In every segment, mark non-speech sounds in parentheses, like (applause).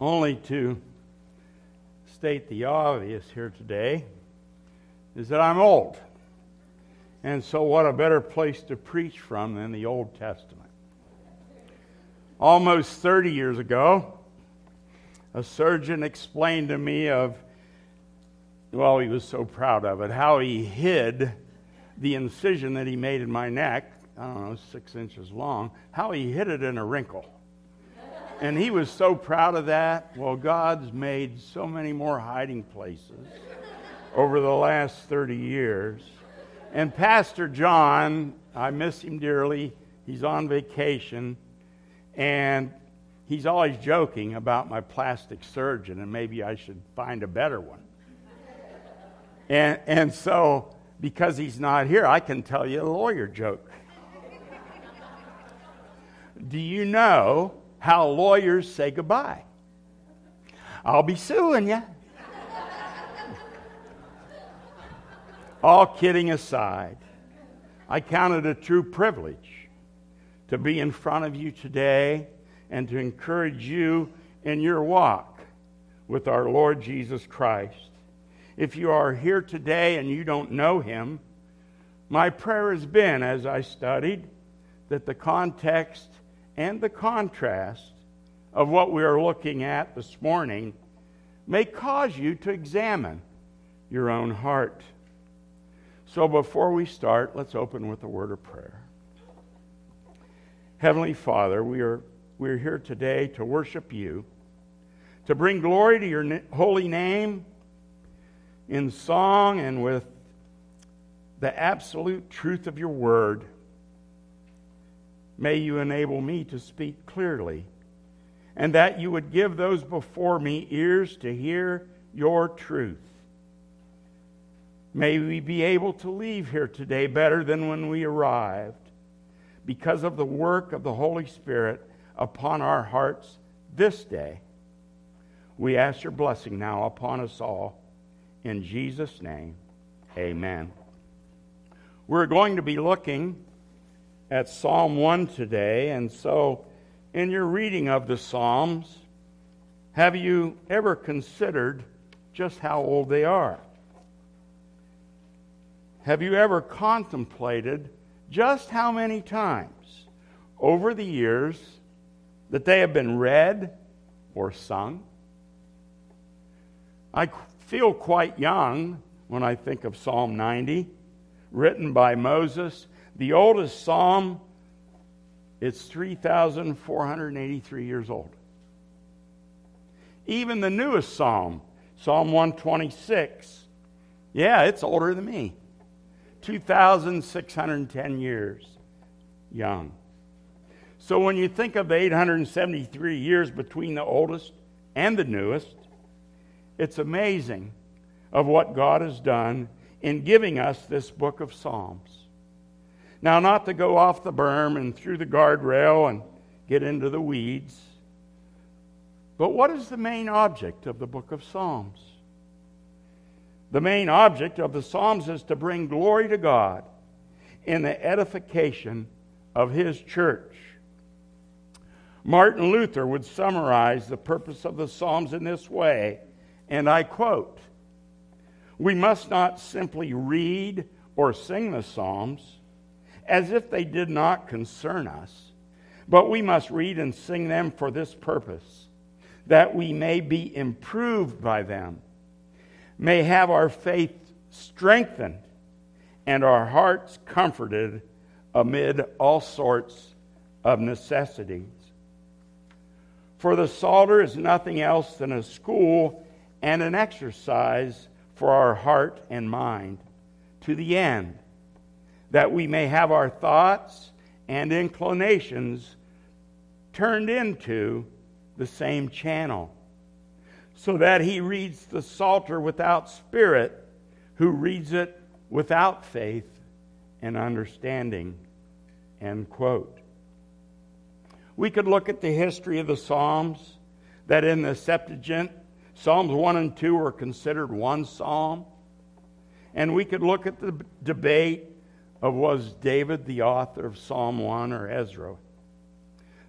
Only to state the obvious here today is that I'm old. And so, what a better place to preach from than the Old Testament? Almost 30 years ago, a surgeon explained to me of, well, he was so proud of it, how he hid the incision that he made in my neck, I don't know, six inches long, how he hid it in a wrinkle. And he was so proud of that. Well, God's made so many more hiding places over the last 30 years. And Pastor John, I miss him dearly. He's on vacation. And he's always joking about my plastic surgeon, and maybe I should find a better one. And, and so, because he's not here, I can tell you a lawyer joke. Do you know how lawyers say goodbye. I'll be suing you. All kidding aside, I count it a true privilege to be in front of you today and to encourage you in your walk with our Lord Jesus Christ. If you are here today and you don't know him, my prayer has been as I studied that the context and the contrast of what we are looking at this morning may cause you to examine your own heart. So before we start, let's open with a word of prayer. Heavenly Father, we are, we are here today to worship you, to bring glory to your holy name in song and with the absolute truth of your word. May you enable me to speak clearly, and that you would give those before me ears to hear your truth. May we be able to leave here today better than when we arrived because of the work of the Holy Spirit upon our hearts this day. We ask your blessing now upon us all. In Jesus' name, amen. We're going to be looking at Psalm 1 today. And so, in your reading of the Psalms, have you ever considered just how old they are? Have you ever contemplated just how many times over the years that they have been read or sung? I feel quite young when I think of Psalm 90, written by Moses the oldest psalm, it's 3,483 years old. Even the newest psalm, Psalm 126, yeah, it's older than me. 2,610 years young. So when you think of the 873 years between the oldest and the newest, it's amazing of what God has done in giving us this book of Psalms. Now, not to go off the berm and through the guardrail and get into the weeds, but what is the main object of the book of Psalms? The main object of the Psalms is to bring glory to God in the edification of His church. Martin Luther would summarize the purpose of the Psalms in this way, and I quote We must not simply read or sing the Psalms as if they did not concern us. But we must read and sing them for this purpose, that we may be improved by them, may have our faith strengthened, and our hearts comforted amid all sorts of necessities. For the Psalter is nothing else than a school and an exercise for our heart and mind, to the end that we may have our thoughts and inclinations turned into the same channel, so that he reads the Psalter without spirit, who reads it without faith and understanding. End quote. We could look at the history of the Psalms, that in the Septuagint, Psalms 1 and 2 are considered one psalm. And we could look at the debate of was David the author of Psalm 1 or Ezra.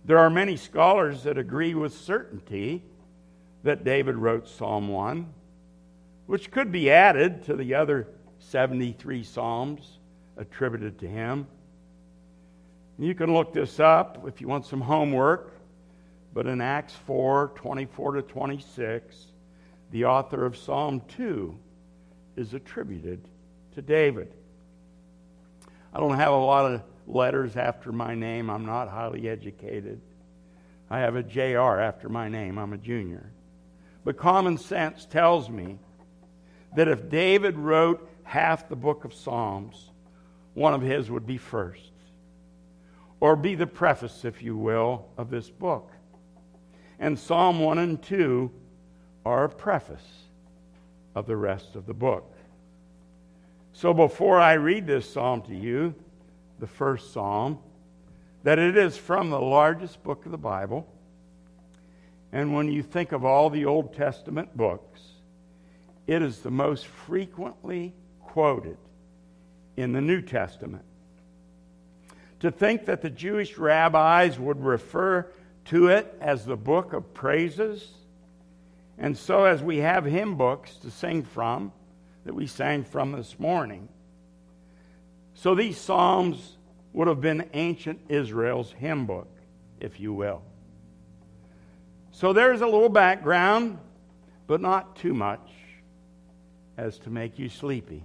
There are many scholars that agree with certainty that David wrote Psalm 1, which could be added to the other 73 Psalms attributed to him. You can look this up if you want some homework, but in Acts 4 24 to 26, the author of Psalm 2 is attributed to David. I don't have a lot of letters after my name. I'm not highly educated. I have a JR after my name. I'm a junior. But common sense tells me that if David wrote half the book of Psalms, one of his would be first, or be the preface, if you will, of this book. And Psalm 1 and 2 are a preface of the rest of the book. So before I read this psalm to you, the first psalm, that it is from the largest book of the Bible. And when you think of all the Old Testament books, it is the most frequently quoted in the New Testament. To think that the Jewish rabbis would refer to it as the book of praises, and so as we have hymn books to sing from, that we sang from this morning. So these Psalms would have been ancient Israel's hymn book, if you will. So there's a little background, but not too much as to make you sleepy.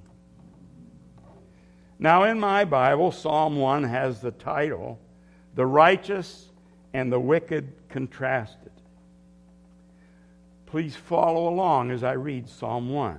Now, in my Bible, Psalm 1 has the title, The Righteous and the Wicked Contrasted. Please follow along as I read Psalm 1.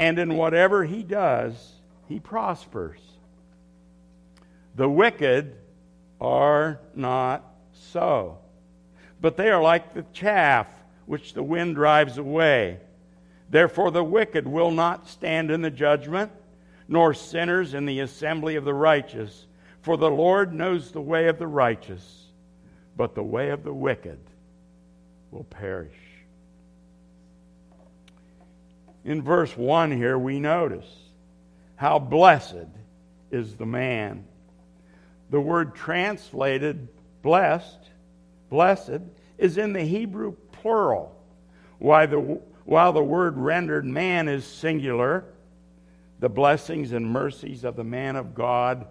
and in whatever he does, he prospers. The wicked are not so, but they are like the chaff which the wind drives away. Therefore, the wicked will not stand in the judgment, nor sinners in the assembly of the righteous. For the Lord knows the way of the righteous, but the way of the wicked will perish in verse 1 here, we notice how blessed is the man. The word translated blessed, blessed, is in the Hebrew plural, while the, while the word rendered man is singular. The blessings and mercies of the man of God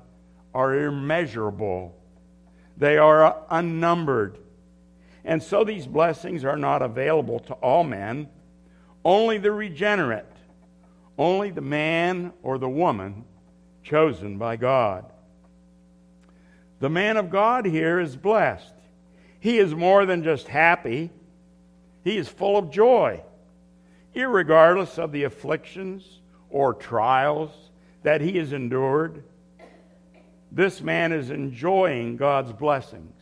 are immeasurable, they are unnumbered. And so these blessings are not available to all men only the regenerate, only the man or the woman chosen by God. The man of God here is blessed. He is more than just happy, he is full of joy, regardless of the afflictions or trials that he has endured. This man is enjoying God's blessings,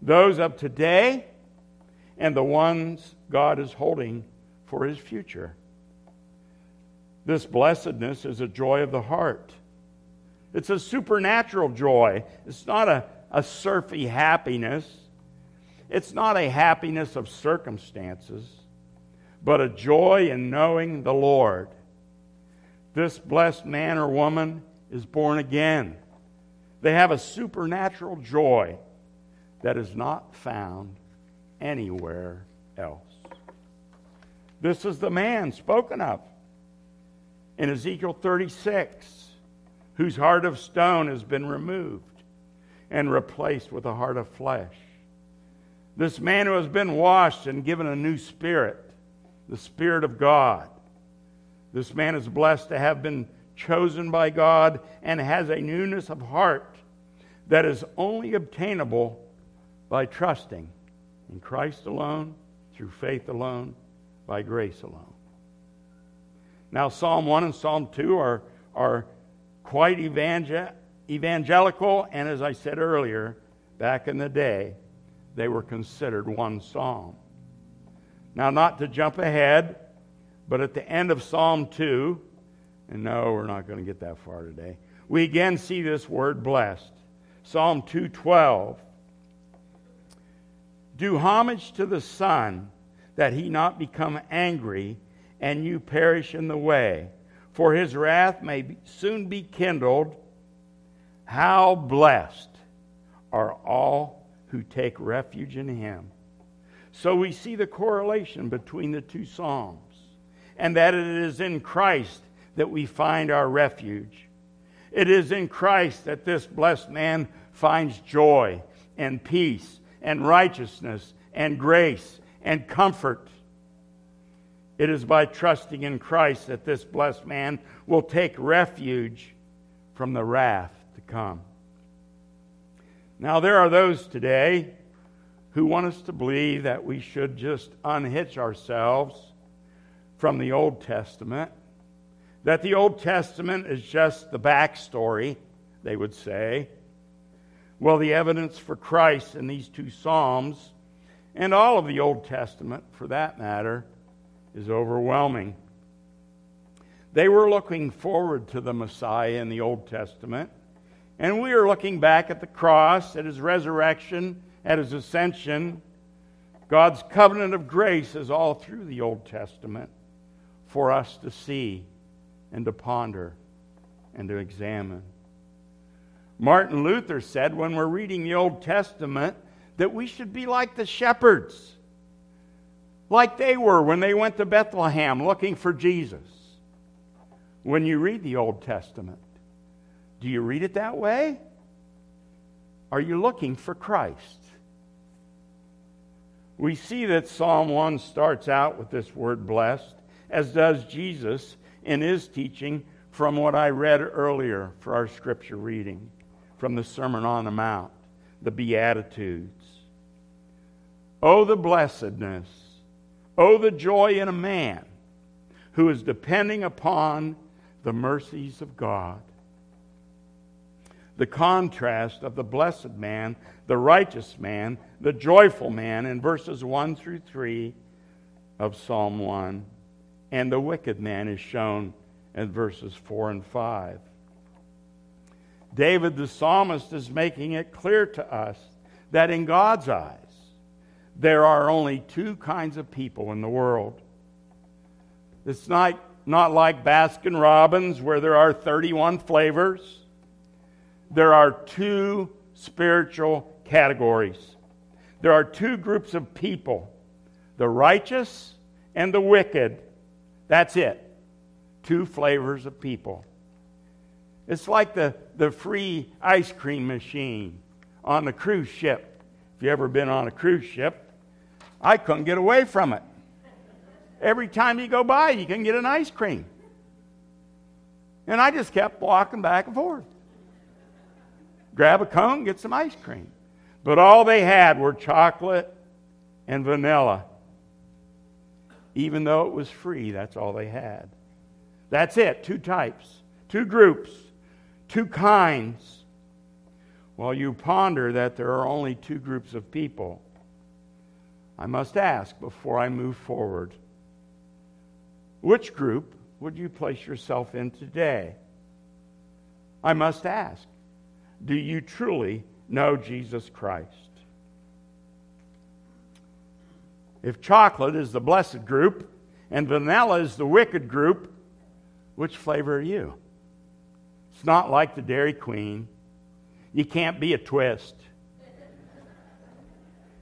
those of today and the ones God is holding for his future. This blessedness is a joy of the heart. It's a supernatural joy. It's not a, a surfy happiness. It's not a happiness of circumstances, but a joy in knowing the Lord. This blessed man or woman is born again. They have a supernatural joy that is not found anywhere else. This is the man spoken of in Ezekiel 36, whose heart of stone has been removed and replaced with a heart of flesh. This man who has been washed and given a new spirit, the Spirit of God. This man is blessed to have been chosen by God and has a newness of heart that is only obtainable by trusting in Christ alone through faith alone, by grace alone. Now, Psalm 1 and Psalm 2 are, are quite evangel- evangelical, and as I said earlier, back in the day, they were considered one psalm. Now, not to jump ahead, but at the end of Psalm 2, and no, we're not going to get that far today, we again see this word blessed. Psalm 212. Do homage to the Son, that he not become angry and you perish in the way, for his wrath may soon be kindled. How blessed are all who take refuge in him. So we see the correlation between the two Psalms, and that it is in Christ that we find our refuge. It is in Christ that this blessed man finds joy and peace and righteousness and grace and comfort. It is by trusting in Christ that this blessed man will take refuge from the wrath to come. Now, there are those today who want us to believe that we should just unhitch ourselves from the Old Testament, that the Old Testament is just the backstory, they would say. Well, the evidence for Christ in these two Psalms, and all of the Old Testament for that matter, is overwhelming. They were looking forward to the Messiah in the Old Testament, and we are looking back at the cross, at his resurrection, at his ascension. God's covenant of grace is all through the Old Testament for us to see and to ponder and to examine. Martin Luther said when we're reading the Old Testament that we should be like the shepherds, like they were when they went to Bethlehem looking for Jesus. When you read the Old Testament, do you read it that way? Are you looking for Christ? We see that Psalm 1 starts out with this word blessed, as does Jesus in his teaching from what I read earlier for our scripture reading from the Sermon on the Mount, the Beatitudes. Oh, the blessedness. Oh, the joy in a man who is depending upon the mercies of God. The contrast of the blessed man, the righteous man, the joyful man in verses 1 through 3 of Psalm 1, and the wicked man is shown in verses 4 and 5. David the psalmist is making it clear to us that in God's eyes, there are only two kinds of people in the world. It's not, not like Baskin Robbins, where there are 31 flavors. There are two spiritual categories. There are two groups of people the righteous and the wicked. That's it. Two flavors of people. It's like the, the free ice cream machine on the cruise ship. If you've ever been on a cruise ship, I couldn't get away from it. Every time you go by, you can get an ice cream. And I just kept walking back and forth. Grab a cone, get some ice cream. But all they had were chocolate and vanilla. Even though it was free, that's all they had. That's it, two types, two groups two kinds. While you ponder that there are only two groups of people, I must ask before I move forward which group would you place yourself in today? I must ask do you truly know Jesus Christ? If chocolate is the blessed group and vanilla is the wicked group, which flavor are you? It's not like the Dairy Queen. You can't be a twist.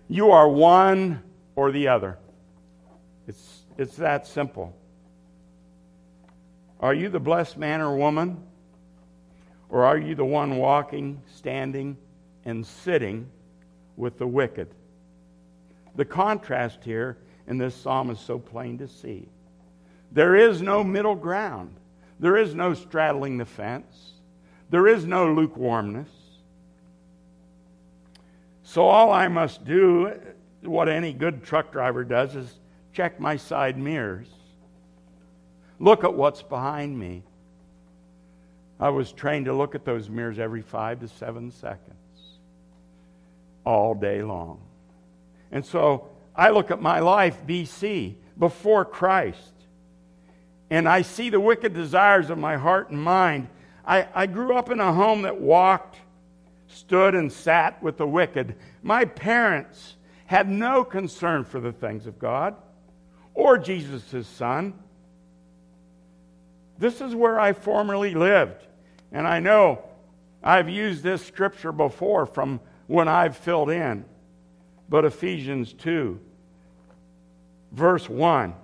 You are one or the other. It's, it's that simple. Are you the blessed man or woman? Or are you the one walking, standing, and sitting with the wicked? The contrast here in this psalm is so plain to see. There is no middle ground. There is no straddling the fence. There is no lukewarmness. So all I must do what any good truck driver does is check my side mirrors. Look at what's behind me. I was trained to look at those mirrors every five to seven seconds, all day long. And so I look at my life, BC, before Christ, and I see the wicked desires of my heart and mind. I, I grew up in a home that walked, stood, and sat with the wicked. My parents had no concern for the things of God or Jesus' son. This is where I formerly lived. And I know I've used this scripture before from when I've filled in. But Ephesians 2, verse 1.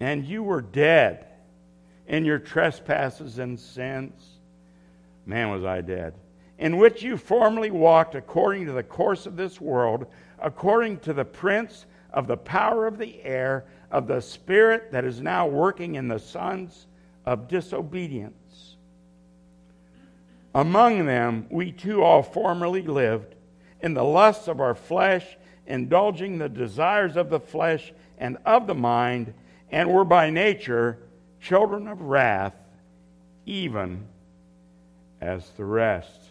And you were dead in your trespasses and sins. Man, was I dead in which you formerly walked according to the course of this world, according to the prince of the power of the air, of the spirit that is now working in the sons of disobedience. Among them, we too all formerly lived in the lusts of our flesh, indulging the desires of the flesh and of the mind, and were by nature children of wrath, even as the rest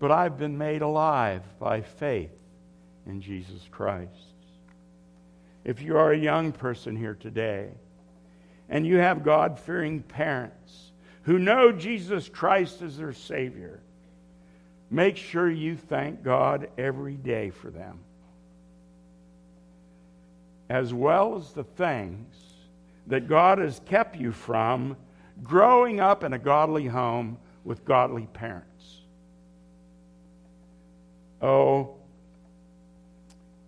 but I've been made alive by faith in Jesus Christ. If you are a young person here today and you have God fearing parents who know Jesus Christ as their Savior, make sure you thank God every day for them, as well as the things that God has kept you from growing up in a godly home with godly parents. Oh,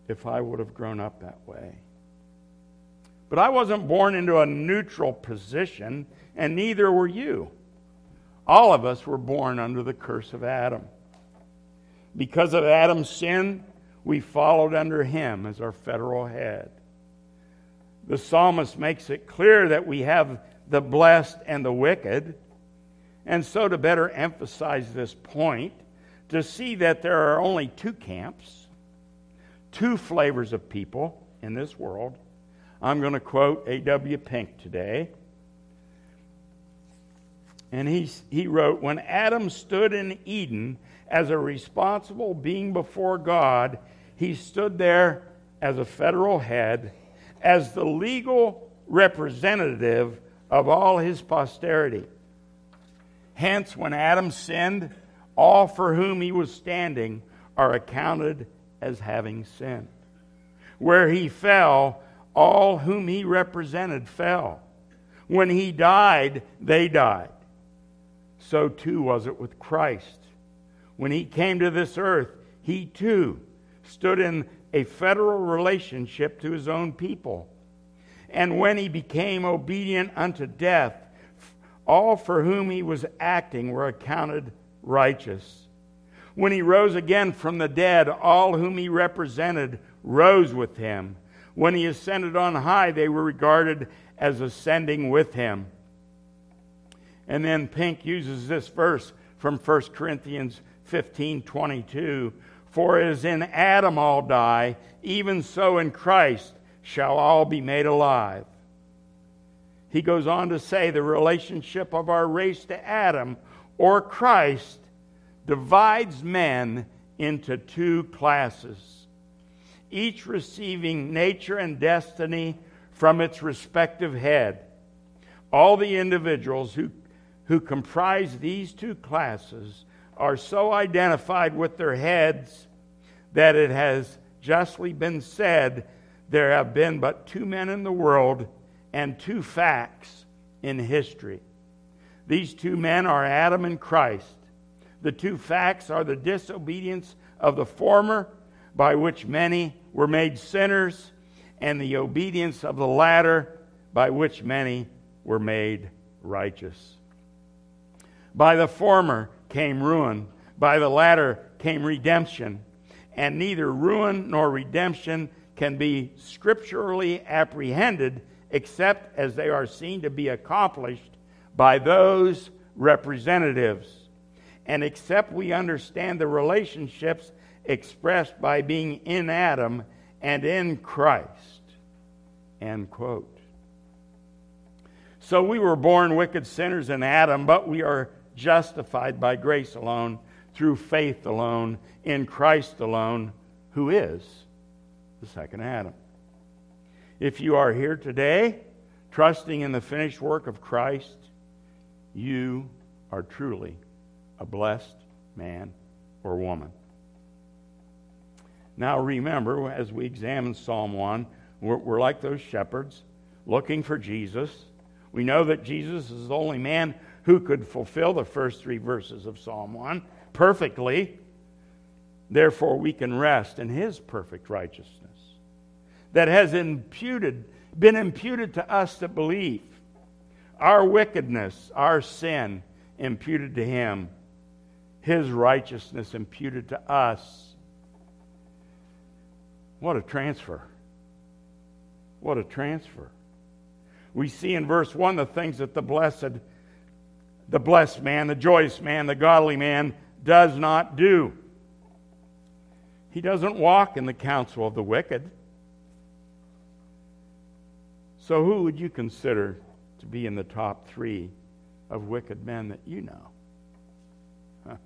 if I would have grown up that way. But I wasn't born into a neutral position, and neither were you. All of us were born under the curse of Adam. Because of Adam's sin, we followed under him as our federal head. The psalmist makes it clear that we have the blessed and the wicked. And so, to better emphasize this point, to see that there are only two camps, two flavors of people in this world. I'm going to quote A.W. Pink today. And he, he wrote When Adam stood in Eden as a responsible being before God, he stood there as a federal head, as the legal representative of all his posterity. Hence, when Adam sinned, all for whom he was standing are accounted as having sinned. Where he fell, all whom he represented fell. When he died, they died. So too was it with Christ. When he came to this earth, he too stood in a federal relationship to his own people. And when he became obedient unto death, all for whom he was acting were accounted righteous. When he rose again from the dead, all whom he represented rose with him. When he ascended on high, they were regarded as ascending with him. And then Pink uses this verse from 1 Corinthians 15 22. For as in Adam all die, even so in Christ shall all be made alive. He goes on to say the relationship of our race to Adam or Christ divides men into two classes, each receiving nature and destiny from its respective head. All the individuals who, who comprise these two classes are so identified with their heads that it has justly been said there have been but two men in the world and two facts in history. These two men are Adam and Christ. The two facts are the disobedience of the former, by which many were made sinners, and the obedience of the latter, by which many were made righteous. By the former came ruin, by the latter came redemption, and neither ruin nor redemption can be scripturally apprehended except as they are seen to be accomplished by those representatives. and except we understand the relationships expressed by being in Adam and in Christ. End quote. So we were born wicked sinners in Adam, but we are justified by grace alone, through faith alone, in Christ alone, who is the second Adam. If you are here today, trusting in the finished work of Christ, you are truly a blessed man or woman. Now, remember, as we examine Psalm 1, we're, we're, like those shepherds looking for Jesus. We know that Jesus is the only man who could fulfill the first three verses of Psalm 1 perfectly. Therefore, we can rest in his perfect righteousness that has imputed, been imputed to us that believe. Our wickedness, our sin, imputed to him, his righteousness imputed to us. What a transfer. What a transfer. We see in verse 1 the things that the blessed, the blessed man, the joyous man, the godly man does not do. He doesn't walk in the counsel of the wicked. So, who would you consider to be in the top three of wicked men that you know? Huh.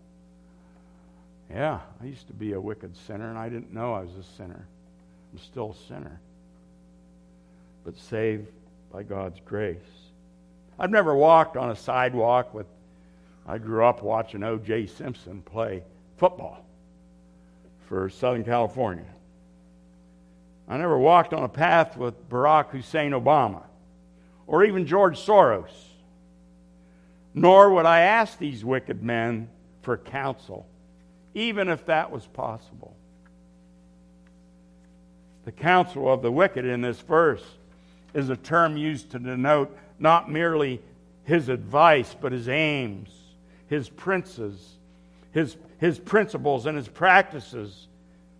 Yeah, I used to be a wicked sinner, and I didn't know I was a sinner. I'm still a sinner, but saved by God's grace. I've never walked on a sidewalk with, I grew up watching O.J. Simpson play football for Southern California. I never walked on a path with Barack Hussein Obama or even George Soros. Nor would I ask these wicked men for counsel, even if that was possible. The counsel of the wicked in this verse is a term used to denote not merely his advice, but his aims, his princes, his, his principles, and his practices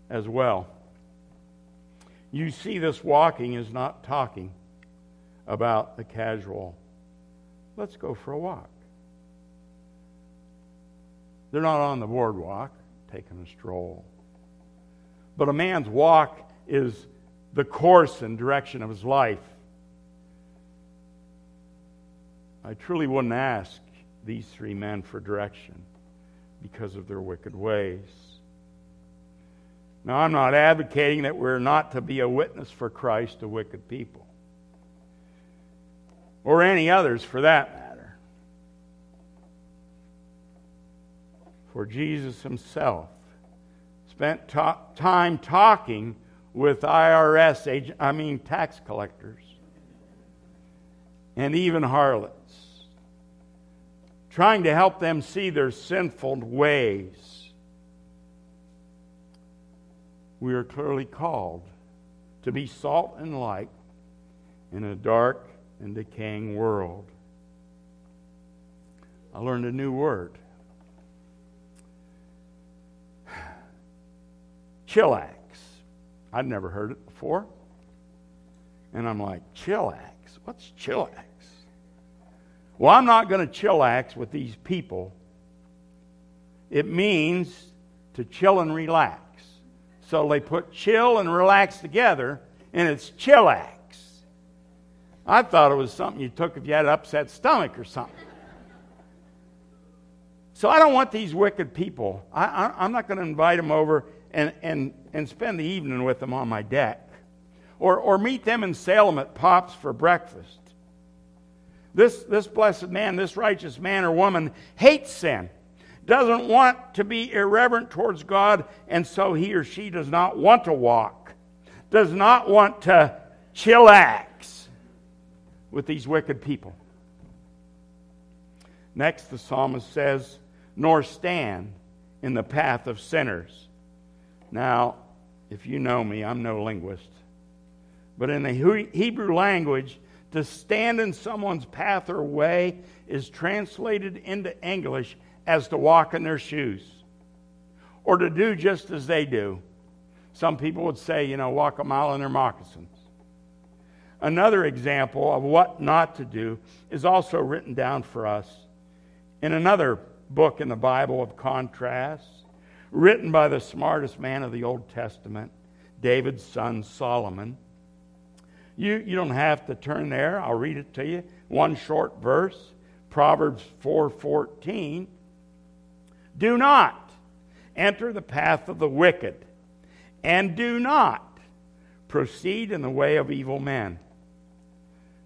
as well. You see, this walking is not talking about the casual, let's go for a walk. They're not on the boardwalk taking a stroll. But a man's walk is the course and direction of his life. I truly wouldn't ask these three men for direction because of their wicked ways. Now, I'm not advocating that we're not to be a witness for Christ to wicked people, or any others for that matter. For Jesus himself spent time talking with IRS agent, I mean tax collectors, and even harlots, trying to help them see their sinful ways we are clearly called to be salt and light in a dark and decaying world. I learned a new word (sighs) chillax. I'd never heard it before. And I'm like, chillax? What's chillax? Well, I'm not going to chillax with these people. It means to chill and relax. So they put chill and relax together, and it's chillax. I thought it was something you took if you had an upset stomach or something. So I don't want these wicked people. I, am not going to invite them over and, and, and spend the evening with them on my deck or, or meet them in Salem at Pops for breakfast. This, this blessed man, this righteous man or woman hates sin doesn't want to be irreverent towards God, and so he or she does not want to walk, does not want to chillax with these wicked people. Next, the psalmist says, nor stand in the path of sinners. Now, if you know me, I'm no linguist. But in the Hebrew language, to stand in someone's path or way is translated into English as to walk in their shoes or to do just as they do. Some people would say, you know, walk a mile in their moccasins. Another example of what not to do is also written down for us in another book in the Bible of contrasts, written by the smartest man of the Old Testament, David's son Solomon. You, you don't have to turn there. I'll read it to you. One short verse, Proverbs 4:14. Do not enter the path of the wicked, and do not proceed in the way of evil men.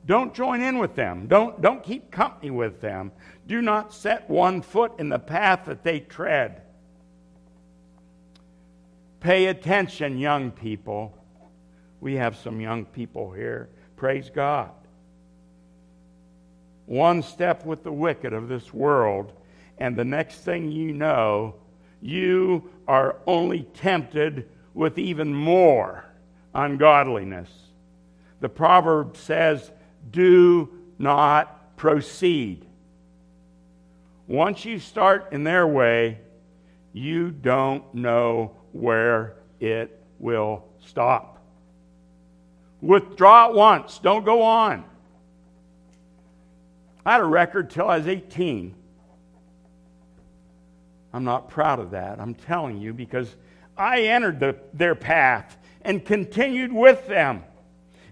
Don't join in with them. Don't, don't keep company with them. Do not set one foot in the path that they tread. Pay attention, young people. We have some young people here. Praise God. One step with the wicked of this world, and the next thing you know, you are only tempted with even more ungodliness. The proverb says, Do not proceed. Once you start in their way, you don't know where it will stop. Withdraw at once. Don't go on. I had a record till I was 18. I'm not proud of that. I'm telling you because I entered the, their path and continued with them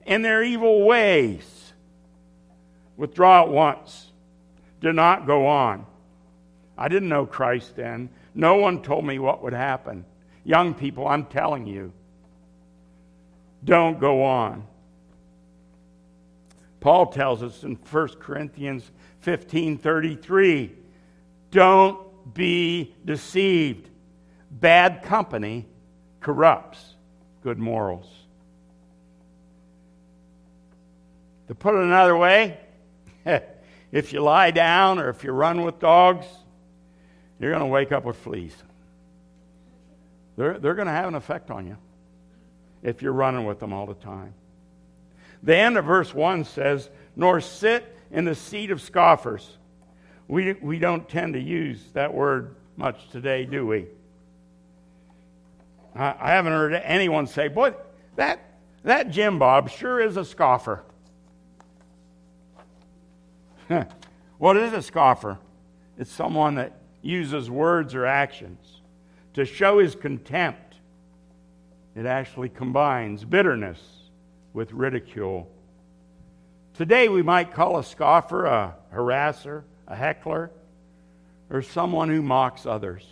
in their evil ways. Withdraw at once. Do not go on. I didn't know Christ then. No one told me what would happen. Young people, I'm telling you, don't go on. Paul tells us in 1 Corinthians 15:33, don't be deceived. Bad company corrupts good morals. To put it another way, (laughs) if you lie down or if you run with dogs, you're going to wake up with fleas. They're, they're going to have an effect on you if you're running with them all the time. The end of verse 1 says, Nor sit in the seat of scoffers. We, we don't tend to use that word much today, do we? I, I haven't heard anyone say, Boy, that, that Jim Bob sure is a scoffer. (laughs) what is a scoffer? It's someone that uses words or actions to show his contempt. It actually combines bitterness with ridicule. Today, we might call a scoffer a harasser, a heckler, or someone who mocks others.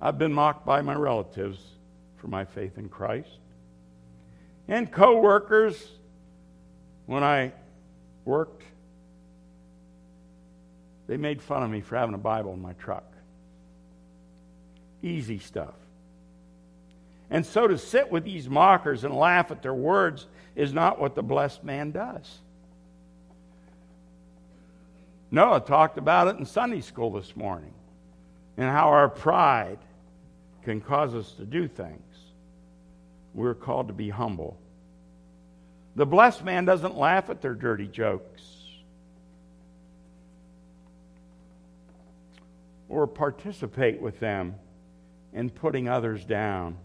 I've been mocked by my relatives for my faith in Christ. And co-workers when I worked they made fun of me for having a Bible in my truck. Easy stuff. And so to sit with these mockers and laugh at their words is not what the blessed man does. Noah talked about it in Sunday school this morning and how our pride can cause us to do things. We're called to be humble. The blessed man doesn't laugh at their dirty jokes. or participate with them in putting others down.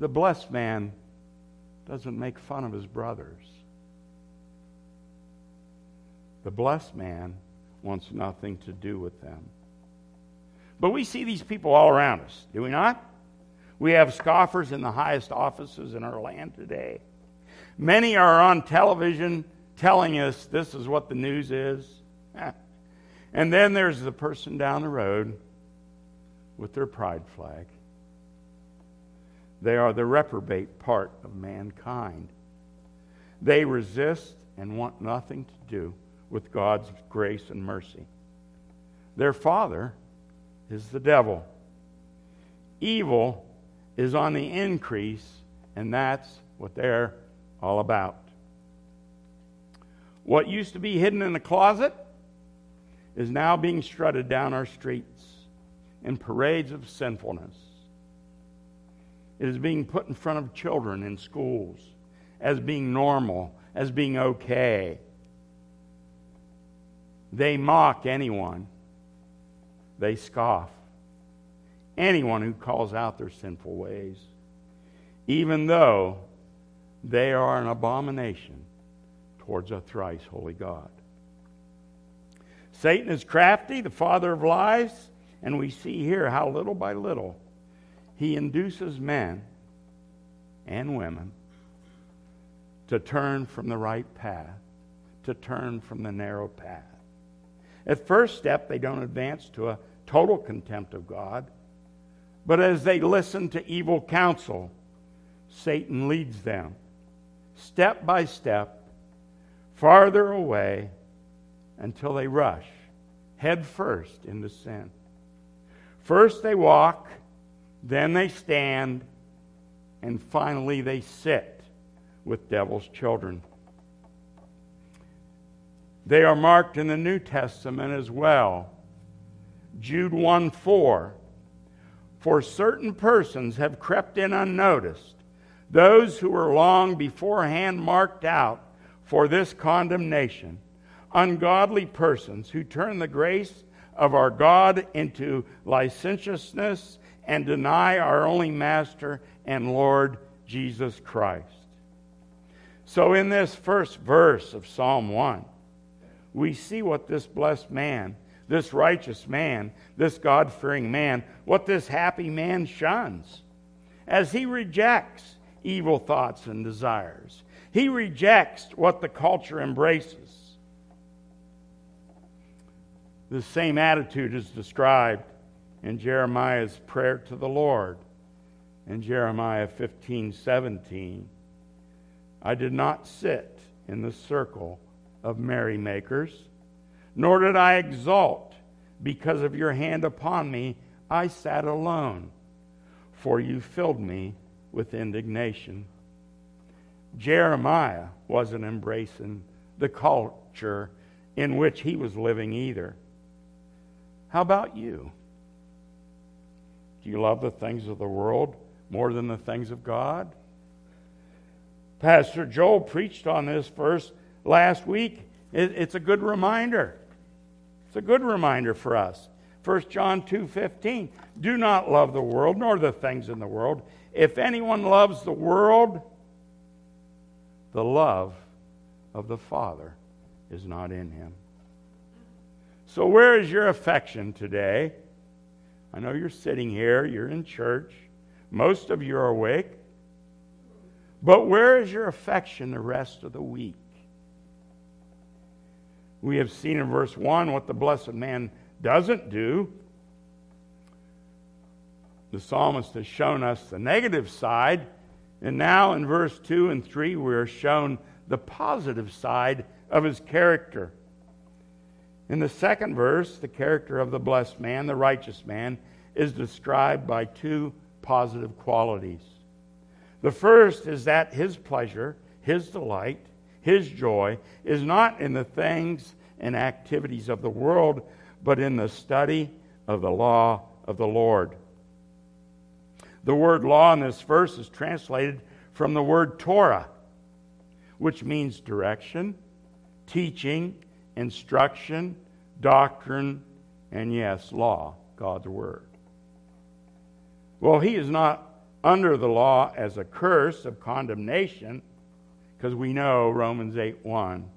The blessed man doesn't make fun of his brothers. The blessed man wants nothing to do with them. But we see these people all around us, do we not? We have scoffers in the highest offices in our land today. Many are on television telling us this is what the news is. (laughs) And then there's the person down the road with their pride flag. They are the reprobate part of mankind. They resist and want nothing to do with God's grace and mercy. Their father is the devil. Evil is on the increase, and that's what they're all about. What used to be hidden in a closet is now being strutted down our streets in parades of sinfulness. It is being put in front of children in schools as being normal, as being okay. They mock anyone, they scoff anyone who calls out their sinful ways, even though they are an abomination towards a thrice holy God. Satan is crafty, the father of lies, and we see here how little by little he induces men and women to turn from the right path, to turn from the narrow path. At first step, they don't advance to a total contempt of God, but as they listen to evil counsel, Satan leads them step by step farther away until they rush head first into sin. First they walk, then they stand, and finally they sit with devil's children. They are marked in the New Testament as well. Jude 1 4. For certain persons have crept in unnoticed, those who were long beforehand marked out for this condemnation, ungodly persons who turn the grace of our God into licentiousness and deny our only Master and Lord Jesus Christ. So, in this first verse of Psalm 1, we see what this blessed man, this righteous man, this God fearing man, what this happy man shuns as he rejects evil thoughts and desires. He rejects what the culture embraces. The same attitude is described in Jeremiah's prayer to the Lord in Jeremiah 15 17. I did not sit in the circle of merrymakers, nor did I exult because of your hand upon me. I sat alone, for you filled me with indignation. Jeremiah wasn't embracing the culture in which he was living either. How about you? Do you love the things of the world more than the things of God? Pastor Joel preached on this verse last week. it's a good reminder. It's a good reminder for us. 1 John 2:15 Do not love the world nor the things in the world. If anyone loves the world, the love of the Father is not in him. So, where is your affection today? I know you're sitting here, you're in church, most of you are awake. But where is your affection the rest of the week? We have seen in verse 1 what the blessed man doesn't do. The psalmist has shown us the negative side, and now in verse 2 and 3, we are shown the positive side of his character. In the second verse, the character of the blessed man, the righteous man, is described by two positive qualities. The first is that his pleasure, his delight, his joy is not in the things and activities of the world, but in the study of the law of the Lord. The word law in this verse is translated from the word Torah, which means direction, teaching, instruction, doctrine, and yes, law, God's Word. Well, he is not under the law as a curse of condemnation, because we know Romans 8 1,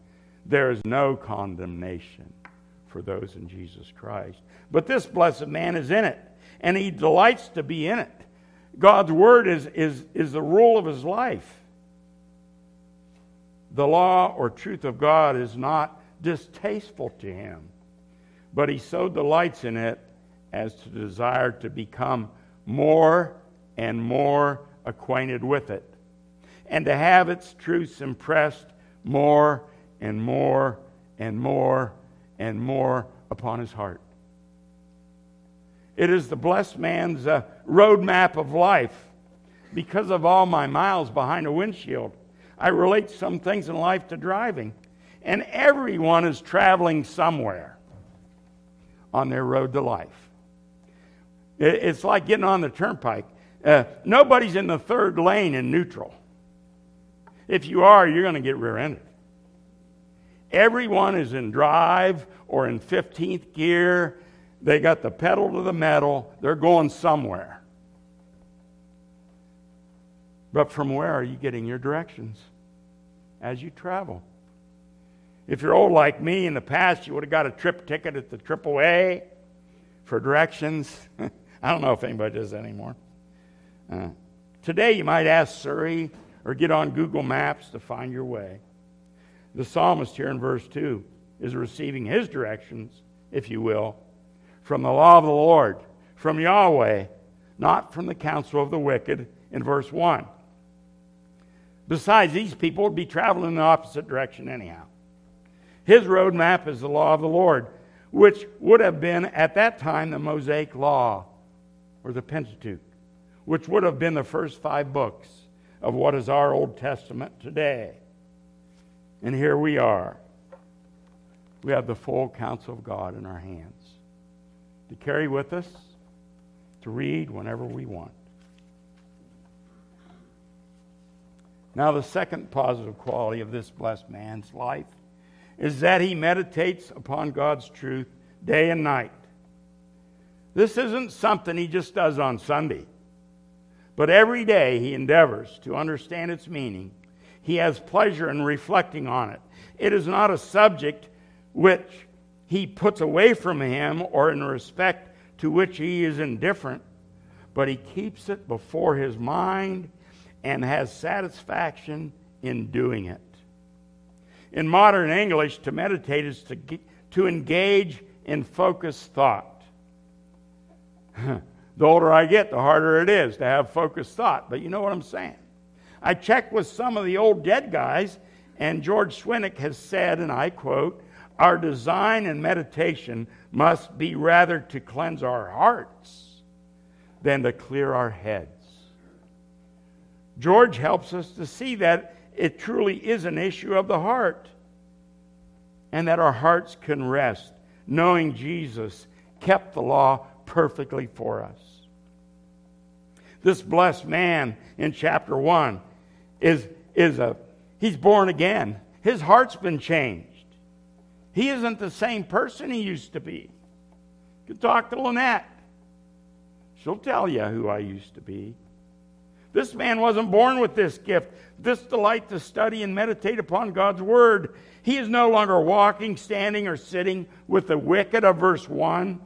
there is no condemnation for those in Jesus Christ. But this blessed man is in it, and he delights to be in it. God's word is, is, is the rule of his life. The law or truth of God is not distasteful to him, but he so delights in it as to desire to become more and more acquainted with it, and to have its truths impressed more and more and more and more upon his heart. It is the blessed man's uh, roadmap of life. Because of all my miles behind a windshield, I relate some things in life to driving. And everyone is traveling somewhere on their road to life. It's like getting on the turnpike. Uh, nobody's in the third lane in neutral. If you are, you're going to get rear ended. Everyone is in drive or in 15th gear. They got the pedal to the metal. They're going somewhere. But from where are you getting your directions as you travel? If you're old like me, in the past, you would have got a trip ticket at the AAA for directions. (laughs) I don't know if anybody does that anymore. Uh, today, you might ask Siri or get on Google Maps to find your way. The psalmist here in verse 2 is receiving his directions, if you will, from the law of the Lord, from Yahweh, not from the counsel of the wicked in verse 1. Besides, these people would be traveling in the opposite direction anyhow. His roadmap is the law of the Lord, which would have been at that time the Mosaic Law or the Pentateuch, which would have been the first five books of what is our Old Testament today. And here we are. We have the full counsel of God in our hands to carry with us, to read whenever we want. Now, the second positive quality of this blessed man's life is that he meditates upon God's truth day and night. This isn't something he just does on Sunday, but every day he endeavors to understand its meaning. He has pleasure in reflecting on it. It is not a subject which he puts away from him or in respect to which he is indifferent, but he keeps it before his mind and has satisfaction in doing it. In modern English, to meditate is to, to engage in focused thought. (laughs) the older I get, the harder it is to have focused thought, but you know what I'm saying. I checked with some of the old dead guys, and George Swinnock has said, and I quote, Our design and meditation must be rather to cleanse our hearts than to clear our heads. George helps us to see that it truly is an issue of the heart and that our hearts can rest knowing Jesus kept the law perfectly for us. This blessed man in chapter 1 is, is a, he's born again. His heart's been changed. He isn't the same person he used to be. You can talk to Lynette. She'll tell you who I used to be. This man wasn't born with this gift, this delight to study and meditate upon God's word. He is no longer walking, standing, or sitting with the wicked of verse 1.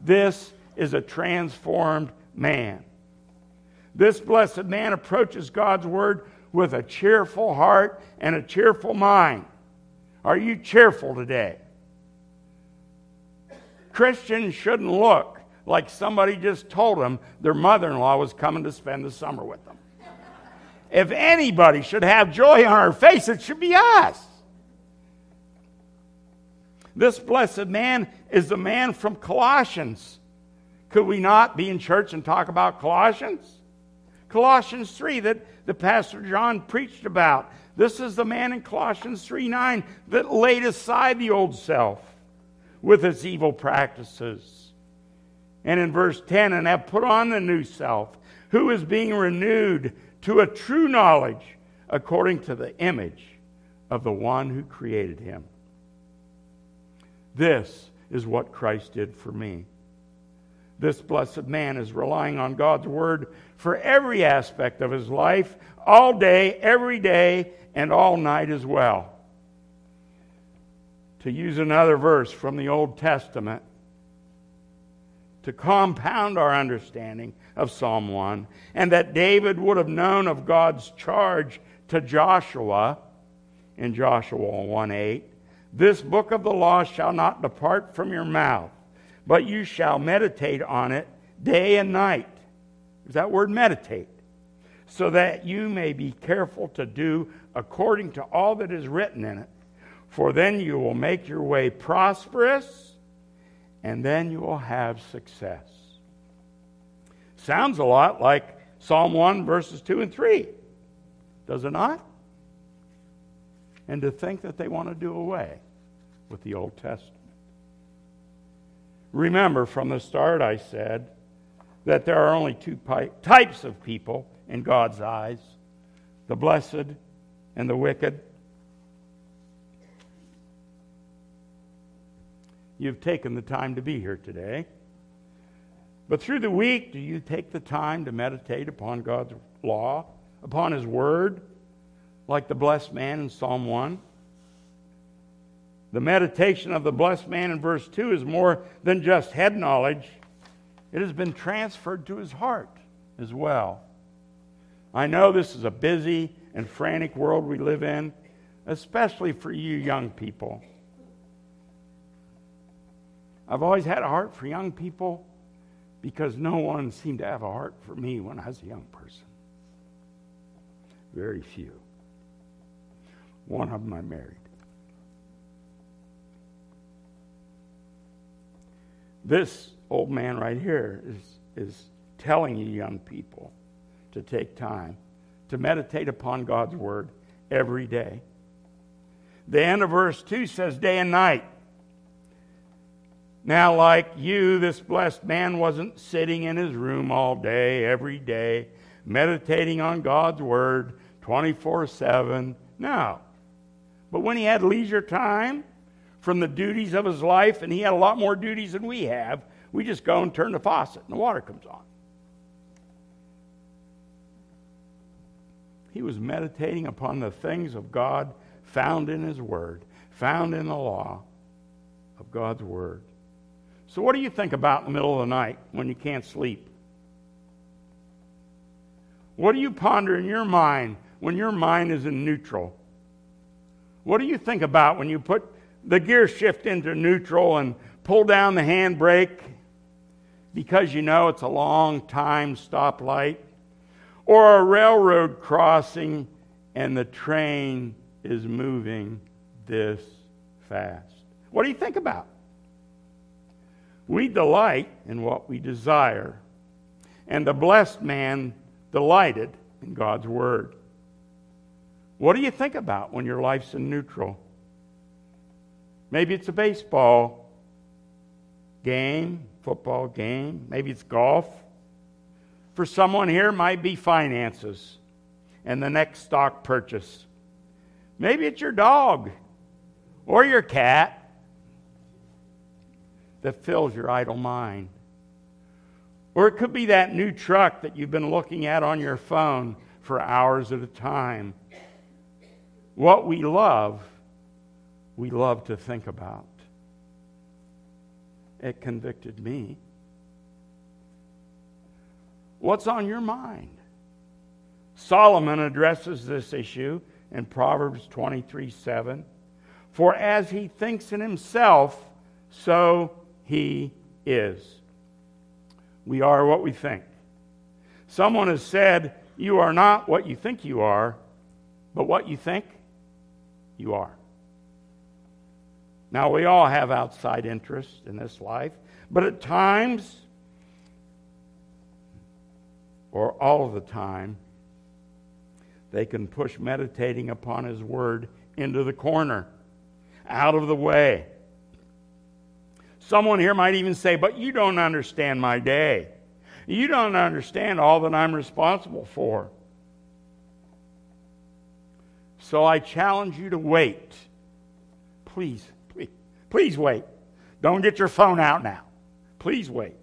This is a transformed man. This blessed man approaches God's word with a cheerful heart and a cheerful mind. Are you cheerful today? Christians shouldn't look like somebody just told them their mother in law was coming to spend the summer with them. if anybody should have joy on our face, it should be us. This blessed man is the man from Colossians. Could we not be in church and talk about Colossians? Colossians 3 that the Pastor John preached about. This is the man in Colossians 3 9 that laid aside the old self with its evil practices and in verse 10, and have put on the new self, who is being renewed to a true knowledge according to the image of the one who created him. This is what Christ did for me. This blessed man is relying on God's word for every aspect of his life, all day, every day, and all night as well. To use another verse from the Old Testament, to compound our understanding of Psalm 1, and that David would have known of God's charge to Joshua in Joshua 1 8. This book of the law shall not depart from your mouth, but you shall meditate on it day and night. Is that word meditate? So that you may be careful to do according to all that is written in it. For then you will make your way prosperous and then you will have success. Sounds a lot like Psalm 1, verses 2 and 3, does it not? And to think that they want to do away with the Old Testament. Remember, from the start, I said that there are only two types of people in God's eyes the blessed and the wicked. You've taken the time to be here today. But through the week, do you take the time to meditate upon God's law, upon His Word, like the blessed man in Psalm 1? The meditation of the blessed man in verse 2 is more than just head knowledge, it has been transferred to his heart as well. I know this is a busy and frantic world we live in, especially for you young people. I've always had a heart for young people because no one seemed to have a heart for me when I was a young person. Very few. One of them I married. This old man right here is, is telling you young people to take time to meditate upon God's word every day. The end of verse 2 says, day and night. Now, like you, this blessed man wasn't sitting in his room all day, every day, meditating on God's word 24 7. No. But when he had leisure time from the duties of his life, and he had a lot more duties than we have, we just go and turn the faucet and the water comes on. He was meditating upon the things of God found in his word, found in the law of God's word. So, what do you think about in the middle of the night when you can't sleep? What do you ponder in your mind when your mind is in neutral? What do you think about when you put the gear shift into neutral and pull down the handbrake because you know it's a long time stoplight? Or a railroad crossing and the train is moving this fast? What do you think about? We delight in what we desire, and the blessed man delighted in God's word. What do you think about when your life's in neutral? Maybe it's a baseball game, football game, maybe it's golf. For someone here, might be finances and the next stock purchase. Maybe it's your dog or your cat that fills your idle mind. Or it could be that new truck that you've been looking at on your phone for hours at a time. What we love, we love to think about. It convicted me. What's on your mind? Solomon addresses this issue in Proverbs 23 7. For as he thinks in himself, so he is. We are what we think. Someone has said, You are not what you think you are, but what you think you are. Now, we all have outside interests in this life, but at times, or all the time, they can push meditating upon His Word into the corner, out of the way. Someone here might even say, But you don't understand my day. You don't understand all that I'm responsible for. So I challenge you to wait. Please, please, please wait. Don't get your phone out now. Please wait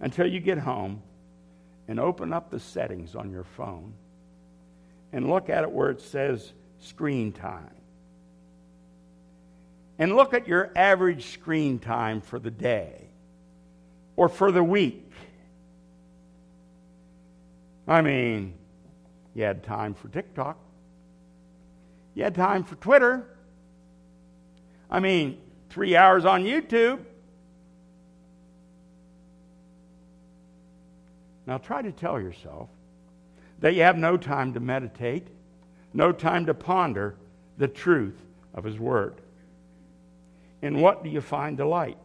until you get home and open up the settings on your phone and look at it where it says screen time and look at your average screen time for the day or for the week. I mean, you had time for TikTok, you had time for Twitter. I mean, three hours on YouTube. Now try to tell yourself that you have no time to meditate, no time to ponder the truth of His Word. In what do you find delight?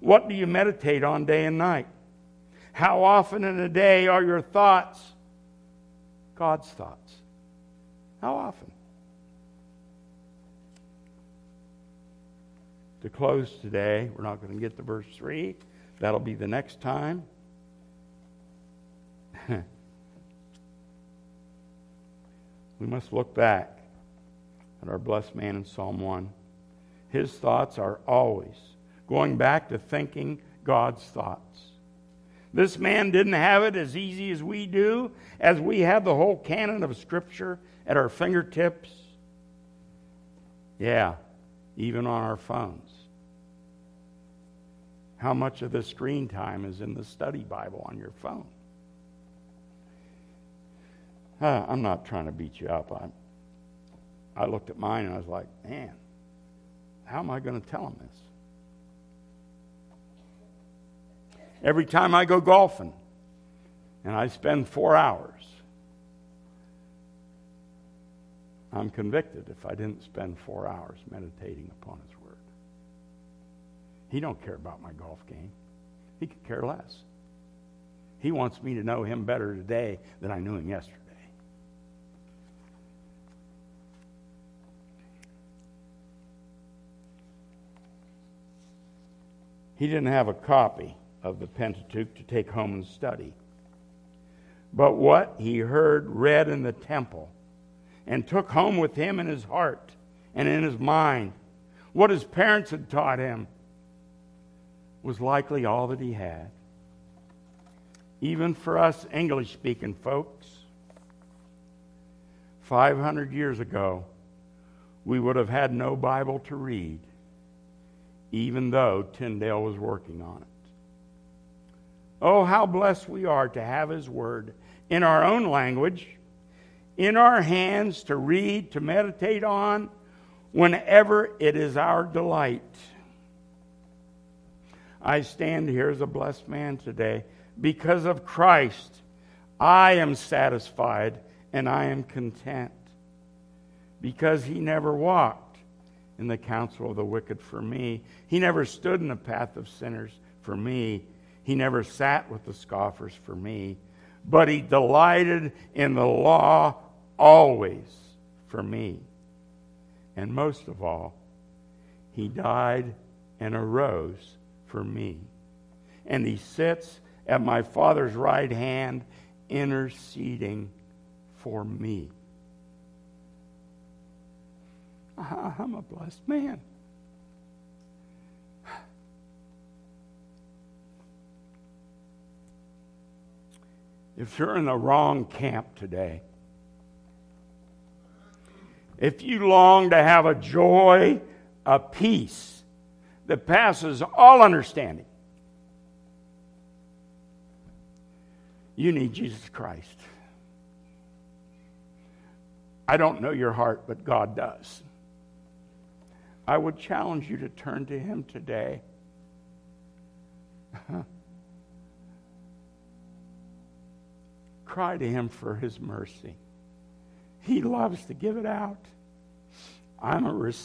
What do you meditate on day and night? How often in a day are your thoughts God's thoughts? How often? To close today, we're not going to get to verse 3. That'll be the next time. (laughs) we must look back at our blessed man in Psalm 1 his thoughts are always going back to thinking God's thoughts. This man didn't have it as easy as we do, as we have the whole canon of Scripture at our fingertips. Yeah, even on our phones. How much of the screen time is in the study Bible on your phone? Uh, I'm not trying to beat you up. I, I looked at mine and I was like, man, how am I going to tell them this? Every time I go golfing and I spend four hours, I'm convicted if I didn't spend four hours meditating upon His Word. He don't care about my golf game. He could care less. He wants me to know Him better today than I knew Him yesterday. He didn't have a copy of the Pentateuch to take home and study. But what he heard read in the temple and took home with him in his heart and in his mind, what his parents had taught him, was likely all that he had. Even for us English speaking folks, 500 years ago, we would have had no Bible to read, even though Tyndale was working on it. Oh, how blessed we are to have His Word in our own language, in our hands to read, to meditate on, whenever it is our delight. I stand here as a blessed man today. Because of Christ, I am satisfied and I am content. Because he never walked in the counsel of the wicked for me, he never stood in the path of sinners for me. He never sat with the scoffers for me, but he delighted in the law always for me. And most of all, he died and arose for me. And he sits at my Father's right hand, interceding for me. Ah, I'm a blessed man. if you're in the wrong camp today, if you long to have a joy, a peace that passes all understanding, you need Jesus Christ. I don't know your heart, but God does. I would challenge you to turn to Him today. (laughs) Cry to Him for His mercy. He loves to give it out. I'm a receiver.